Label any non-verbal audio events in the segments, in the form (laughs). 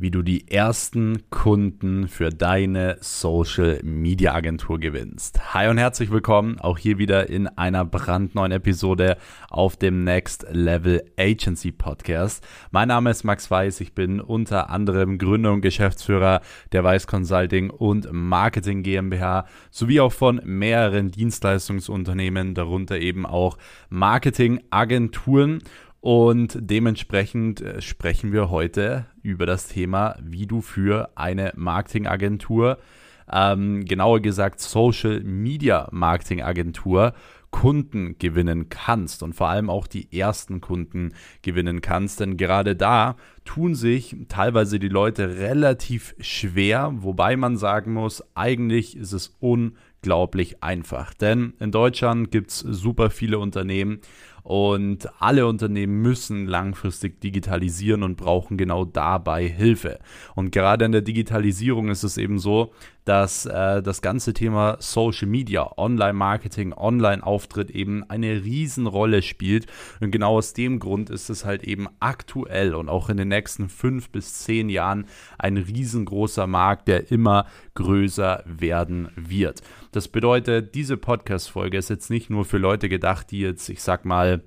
wie du die ersten Kunden für deine Social Media Agentur gewinnst. Hi und herzlich willkommen auch hier wieder in einer brandneuen Episode auf dem Next Level Agency Podcast. Mein Name ist Max Weiß, ich bin unter anderem Gründer und Geschäftsführer der Weiß Consulting und Marketing GmbH sowie auch von mehreren Dienstleistungsunternehmen, darunter eben auch Marketingagenturen und dementsprechend äh, sprechen wir heute über das Thema, wie du für eine Marketingagentur, ähm, genauer gesagt Social Media Marketingagentur, Kunden gewinnen kannst und vor allem auch die ersten Kunden gewinnen kannst. Denn gerade da tun sich teilweise die Leute relativ schwer, wobei man sagen muss, eigentlich ist es unglaublich einfach. Denn in Deutschland gibt es super viele Unternehmen, und alle Unternehmen müssen langfristig digitalisieren und brauchen genau dabei Hilfe. Und gerade in der Digitalisierung ist es eben so, dass äh, das ganze Thema Social Media, Online-Marketing, Online-Auftritt eben eine Riesenrolle spielt. Und genau aus dem Grund ist es halt eben aktuell und auch in den nächsten fünf bis zehn Jahren ein riesengroßer Markt, der immer größer werden wird. Das bedeutet, diese Podcast-Folge ist jetzt nicht nur für Leute gedacht, die jetzt, ich sag mal,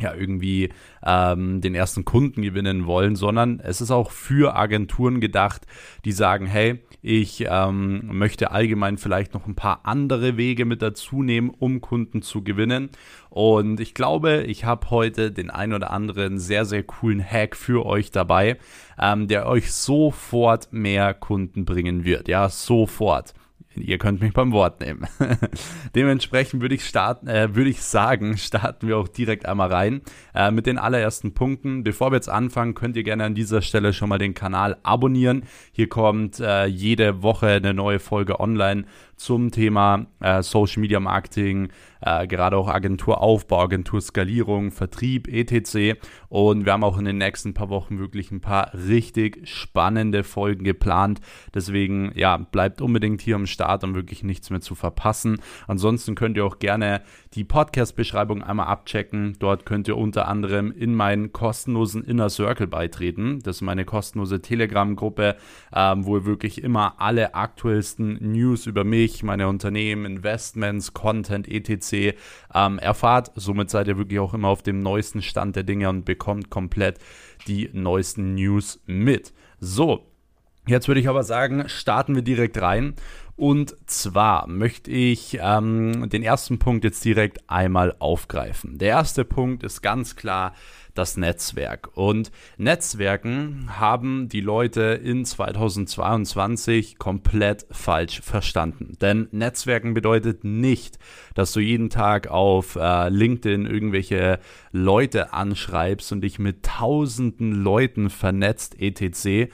ja irgendwie ähm, den ersten Kunden gewinnen wollen, sondern es ist auch für Agenturen gedacht, die sagen, hey, ich ähm, möchte allgemein vielleicht noch ein paar andere Wege mit dazu nehmen, um Kunden zu gewinnen. Und ich glaube, ich habe heute den ein oder anderen sehr, sehr coolen Hack für euch dabei, ähm, der euch sofort mehr Kunden bringen wird. Ja, sofort. Ihr könnt mich beim Wort nehmen. (laughs) Dementsprechend würde ich starten, äh, würde ich sagen, (laughs) starten wir auch direkt einmal rein äh, mit den allerersten Punkten. Bevor wir jetzt anfangen, könnt ihr gerne an dieser Stelle schon mal den Kanal abonnieren. Hier kommt äh, jede Woche eine neue Folge online zum Thema äh, Social Media Marketing, äh, gerade auch Agenturaufbau, Agenturskalierung, Vertrieb, etc. Und wir haben auch in den nächsten paar Wochen wirklich ein paar richtig spannende Folgen geplant. Deswegen, ja, bleibt unbedingt hier am Start, um wirklich nichts mehr zu verpassen. Ansonsten könnt ihr auch gerne die Podcast-Beschreibung einmal abchecken. Dort könnt ihr unter anderem in meinen kostenlosen Inner Circle beitreten. Das ist meine kostenlose Telegram-Gruppe, ähm, wo ihr wirklich immer alle aktuellsten News über mich, mich, meine Unternehmen, Investments, Content, etc. Ähm, erfahrt. Somit seid ihr wirklich auch immer auf dem neuesten Stand der Dinge und bekommt komplett die neuesten News mit. So, Jetzt würde ich aber sagen, starten wir direkt rein. Und zwar möchte ich ähm, den ersten Punkt jetzt direkt einmal aufgreifen. Der erste Punkt ist ganz klar das Netzwerk. Und Netzwerken haben die Leute in 2022 komplett falsch verstanden. Denn Netzwerken bedeutet nicht, dass du jeden Tag auf äh, LinkedIn irgendwelche Leute anschreibst und dich mit tausenden Leuten vernetzt, etc.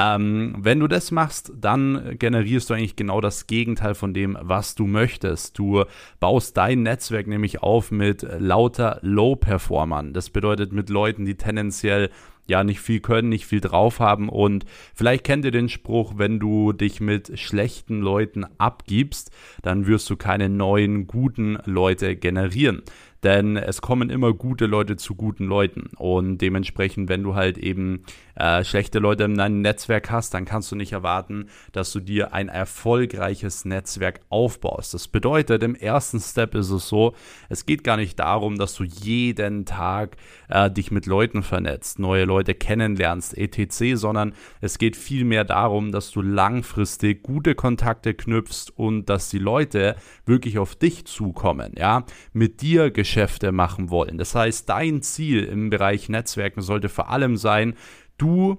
Ähm, wenn du das machst, dann generierst du eigentlich genau das Gegenteil von dem, was du möchtest. Du baust dein Netzwerk nämlich auf mit lauter Low-Performern. Das bedeutet mit Leuten, die tendenziell ja nicht viel können, nicht viel drauf haben und vielleicht kennt ihr den Spruch, wenn du dich mit schlechten Leuten abgibst, dann wirst du keine neuen guten Leute generieren denn es kommen immer gute Leute zu guten Leuten und dementsprechend, wenn du halt eben äh, schlechte Leute in deinem Netzwerk hast, dann kannst du nicht erwarten, dass du dir ein erfolgreiches Netzwerk aufbaust. Das bedeutet, im ersten Step ist es so, es geht gar nicht darum, dass du jeden Tag äh, dich mit Leuten vernetzt, neue Leute kennenlernst, etc., sondern es geht vielmehr darum, dass du langfristig gute Kontakte knüpfst und dass die Leute wirklich auf dich zukommen, ja, mit dir Geschäfte machen wollen. Das heißt, dein Ziel im Bereich Netzwerken sollte vor allem sein, du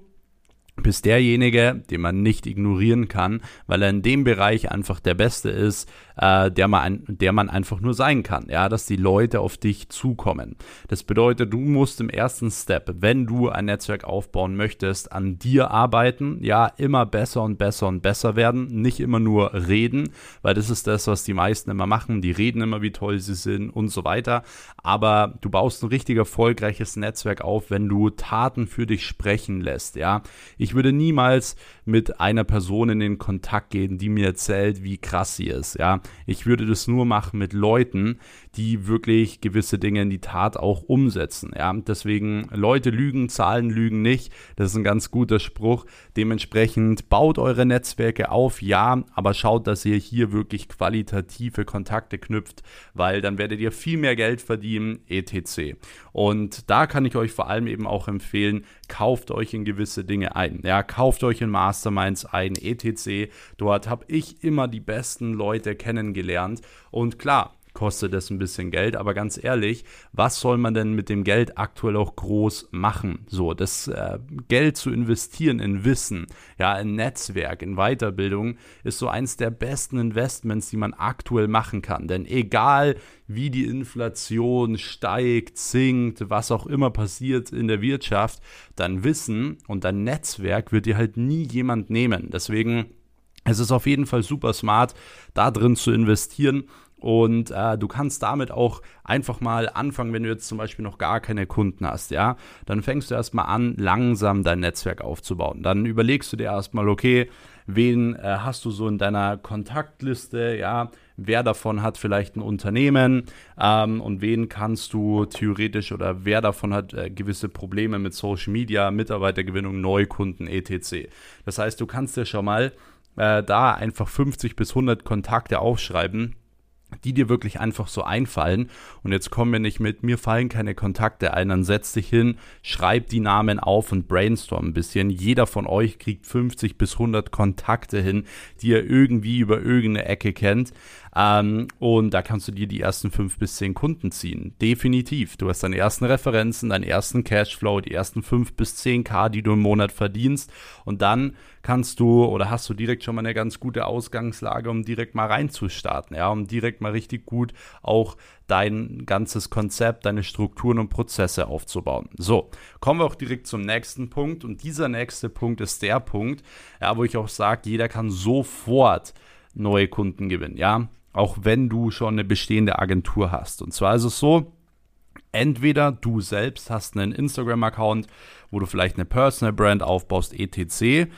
bist derjenige, den man nicht ignorieren kann, weil er in dem Bereich einfach der Beste ist, äh, der, man, der man einfach nur sein kann. Ja, dass die Leute auf dich zukommen. Das bedeutet, du musst im ersten Step, wenn du ein Netzwerk aufbauen möchtest, an dir arbeiten. Ja, immer besser und besser und besser werden. Nicht immer nur reden, weil das ist das, was die meisten immer machen. Die reden immer, wie toll sie sind und so weiter. Aber du baust ein richtig erfolgreiches Netzwerk auf, wenn du Taten für dich sprechen lässt. Ja, ich würde niemals mit einer Person in den Kontakt gehen, die mir erzählt, wie krass sie ist. Ja, ich würde das nur machen mit Leuten, die wirklich gewisse Dinge in die Tat auch umsetzen. Ja, deswegen Leute lügen, Zahlen lügen nicht. Das ist ein ganz guter Spruch. Dementsprechend baut eure Netzwerke auf, ja, aber schaut, dass ihr hier wirklich qualitative Kontakte knüpft, weil dann werdet ihr viel mehr Geld verdienen, etc. Und da kann ich euch vor allem eben auch empfehlen, kauft euch in gewisse Dinge ein. Ja, kauft euch in Masterminds ein, etc. Dort habe ich immer die besten Leute kennengelernt. Und klar, kostet es ein bisschen Geld. Aber ganz ehrlich, was soll man denn mit dem Geld aktuell auch groß machen? So, das äh, Geld zu investieren in Wissen, ja, in Netzwerk, in Weiterbildung, ist so eins der besten Investments, die man aktuell machen kann. Denn egal wie die Inflation steigt, sinkt, was auch immer passiert in der Wirtschaft, dein Wissen und dein Netzwerk wird dir halt nie jemand nehmen. Deswegen es ist auf jeden Fall super smart, da drin zu investieren und äh, du kannst damit auch einfach mal anfangen, wenn du jetzt zum Beispiel noch gar keine Kunden hast, ja, dann fängst du erstmal an, langsam dein Netzwerk aufzubauen. Dann überlegst du dir erstmal, okay, wen äh, hast du so in deiner Kontaktliste, ja, wer davon hat vielleicht ein Unternehmen ähm, und wen kannst du theoretisch oder wer davon hat äh, gewisse Probleme mit Social Media, Mitarbeitergewinnung, Neukunden, etc. Das heißt, du kannst dir schon mal äh, da einfach 50 bis 100 Kontakte aufschreiben, die dir wirklich einfach so einfallen. Und jetzt kommen wir nicht mit, mir fallen keine Kontakte ein, dann setz dich hin, schreib die Namen auf und brainstorm ein bisschen. Jeder von euch kriegt 50 bis 100 Kontakte hin, die ihr irgendwie über irgendeine Ecke kennt. Ähm, und da kannst du dir die ersten fünf bis zehn Kunden ziehen. Definitiv. Du hast deine ersten Referenzen, deinen ersten Cashflow, die ersten fünf bis zehn K, die du im Monat verdienst. Und dann kannst du oder hast du direkt schon mal eine ganz gute Ausgangslage, um direkt mal reinzustarten, ja, um direkt mal richtig gut auch dein ganzes Konzept, deine Strukturen und Prozesse aufzubauen. So, kommen wir auch direkt zum nächsten Punkt und dieser nächste Punkt ist der Punkt, ja, wo ich auch sage, jeder kann sofort neue Kunden gewinnen, ja auch wenn du schon eine bestehende Agentur hast. Und zwar ist es so, entweder du selbst hast einen Instagram-Account, wo du vielleicht eine Personal Brand aufbaust, etc.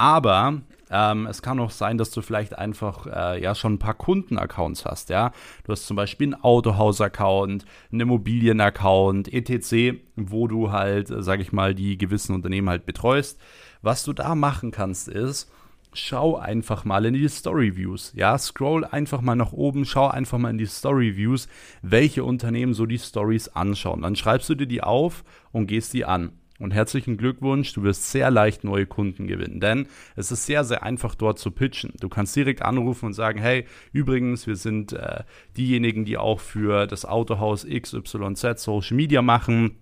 Aber ähm, es kann auch sein, dass du vielleicht einfach äh, ja schon ein paar Kunden-Accounts hast, ja. Du hast zum Beispiel einen Autohaus-Account, einen Immobilien-Account, etc., wo du halt, äh, sage ich mal, die gewissen Unternehmen halt betreust. Was du da machen kannst, ist, schau einfach mal in die Story Views. Ja, scroll einfach mal nach oben, schau einfach mal in die Story Views, welche Unternehmen so die Stories anschauen. Dann schreibst du dir die auf und gehst die an. Und herzlichen Glückwunsch, du wirst sehr leicht neue Kunden gewinnen, denn es ist sehr, sehr einfach dort zu pitchen. Du kannst direkt anrufen und sagen, hey, übrigens, wir sind äh, diejenigen, die auch für das Autohaus XYZ Social Media machen.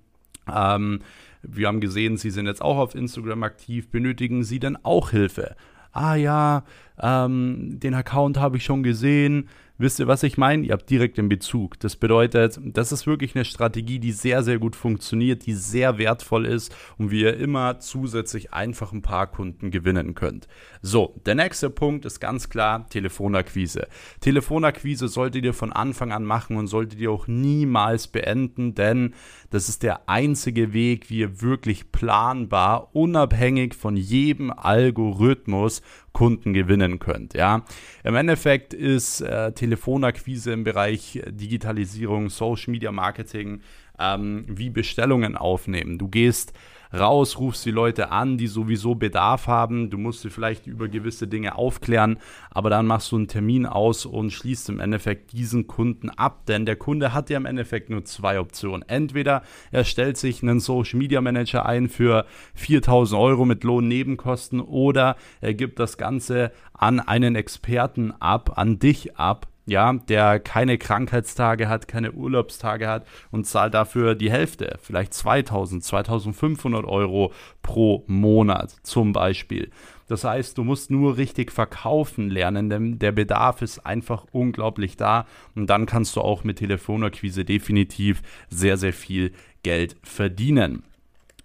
Ähm, wir haben gesehen, Sie sind jetzt auch auf Instagram aktiv. Benötigen Sie denn auch Hilfe? ah ja, ähm, den Account habe ich schon gesehen, Wisst ihr, was ich meine? Ihr habt direkt den Bezug. Das bedeutet, das ist wirklich eine Strategie, die sehr, sehr gut funktioniert, die sehr wertvoll ist und wie ihr immer zusätzlich einfach ein paar Kunden gewinnen könnt. So, der nächste Punkt ist ganz klar Telefonakquise. Telefonakquise solltet ihr von Anfang an machen und solltet ihr auch niemals beenden, denn das ist der einzige Weg, wie ihr wirklich planbar, unabhängig von jedem Algorithmus Kunden gewinnen könnt. Ja, im Endeffekt ist äh, Telefonakquise im Bereich Digitalisierung, Social Media Marketing ähm, wie Bestellungen aufnehmen. Du gehst raus, rufst die Leute an, die sowieso Bedarf haben. Du musst sie vielleicht über gewisse Dinge aufklären, aber dann machst du einen Termin aus und schließt im Endeffekt diesen Kunden ab, denn der Kunde hat ja im Endeffekt nur zwei Optionen. Entweder er stellt sich einen Social Media Manager ein für 4000 Euro mit Lohnnebenkosten oder er gibt das Ganze an einen Experten ab, an dich ab, ja, der keine Krankheitstage hat, keine Urlaubstage hat und zahlt dafür die Hälfte, vielleicht 2000, 2500 Euro pro Monat zum Beispiel. Das heißt, du musst nur richtig verkaufen lernen, denn der Bedarf ist einfach unglaublich da und dann kannst du auch mit Telefonakquise definitiv sehr, sehr viel Geld verdienen.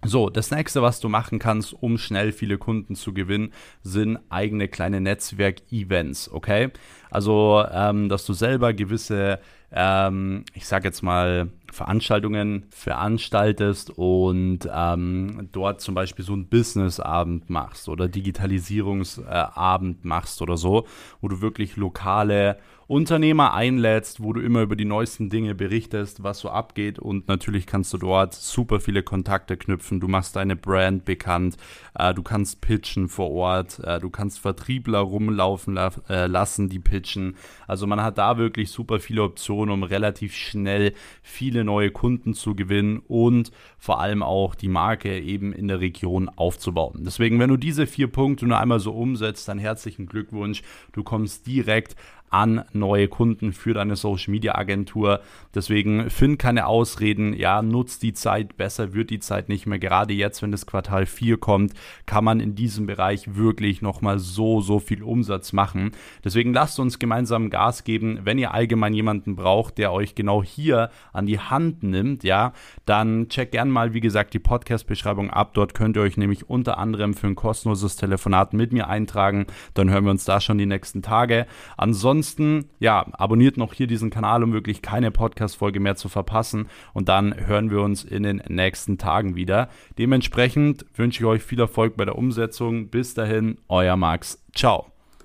So, das nächste, was du machen kannst, um schnell viele Kunden zu gewinnen, sind eigene kleine Netzwerk-Events, okay? Also, ähm, dass du selber gewisse ähm, ich sage jetzt mal, Veranstaltungen veranstaltest und ähm, dort zum Beispiel so einen Businessabend machst oder Digitalisierungsabend machst oder so, wo du wirklich lokale Unternehmer einlädst, wo du immer über die neuesten Dinge berichtest, was so abgeht und natürlich kannst du dort super viele Kontakte knüpfen. Du machst deine Brand bekannt, äh, du kannst pitchen vor Ort, äh, du kannst Vertriebler rumlaufen la äh, lassen, die pitchen. Also man hat da wirklich super viele Optionen, um relativ schnell viele neue Kunden zu gewinnen und vor allem auch die Marke eben in der Region aufzubauen. Deswegen, wenn du diese vier Punkte nur einmal so umsetzt, dann herzlichen Glückwunsch. Du kommst direkt an neue Kunden für deine Social Media Agentur. Deswegen find keine Ausreden, ja, nutzt die Zeit, besser wird die Zeit nicht mehr. Gerade jetzt, wenn das Quartal 4 kommt, kann man in diesem Bereich wirklich nochmal so, so viel Umsatz machen. Deswegen lasst uns gemeinsam Gas geben. Wenn ihr allgemein jemanden braucht, der euch genau hier an die Hand nimmt, ja, dann checkt gern mal, wie gesagt, die Podcast-Beschreibung ab. Dort könnt ihr euch nämlich unter anderem für ein kostenloses Telefonat mit mir eintragen. Dann hören wir uns da schon die nächsten Tage. Ansonsten Ansonsten, ja, abonniert noch hier diesen Kanal, um wirklich keine Podcast-Folge mehr zu verpassen. Und dann hören wir uns in den nächsten Tagen wieder. Dementsprechend wünsche ich euch viel Erfolg bei der Umsetzung. Bis dahin, euer Max. Ciao.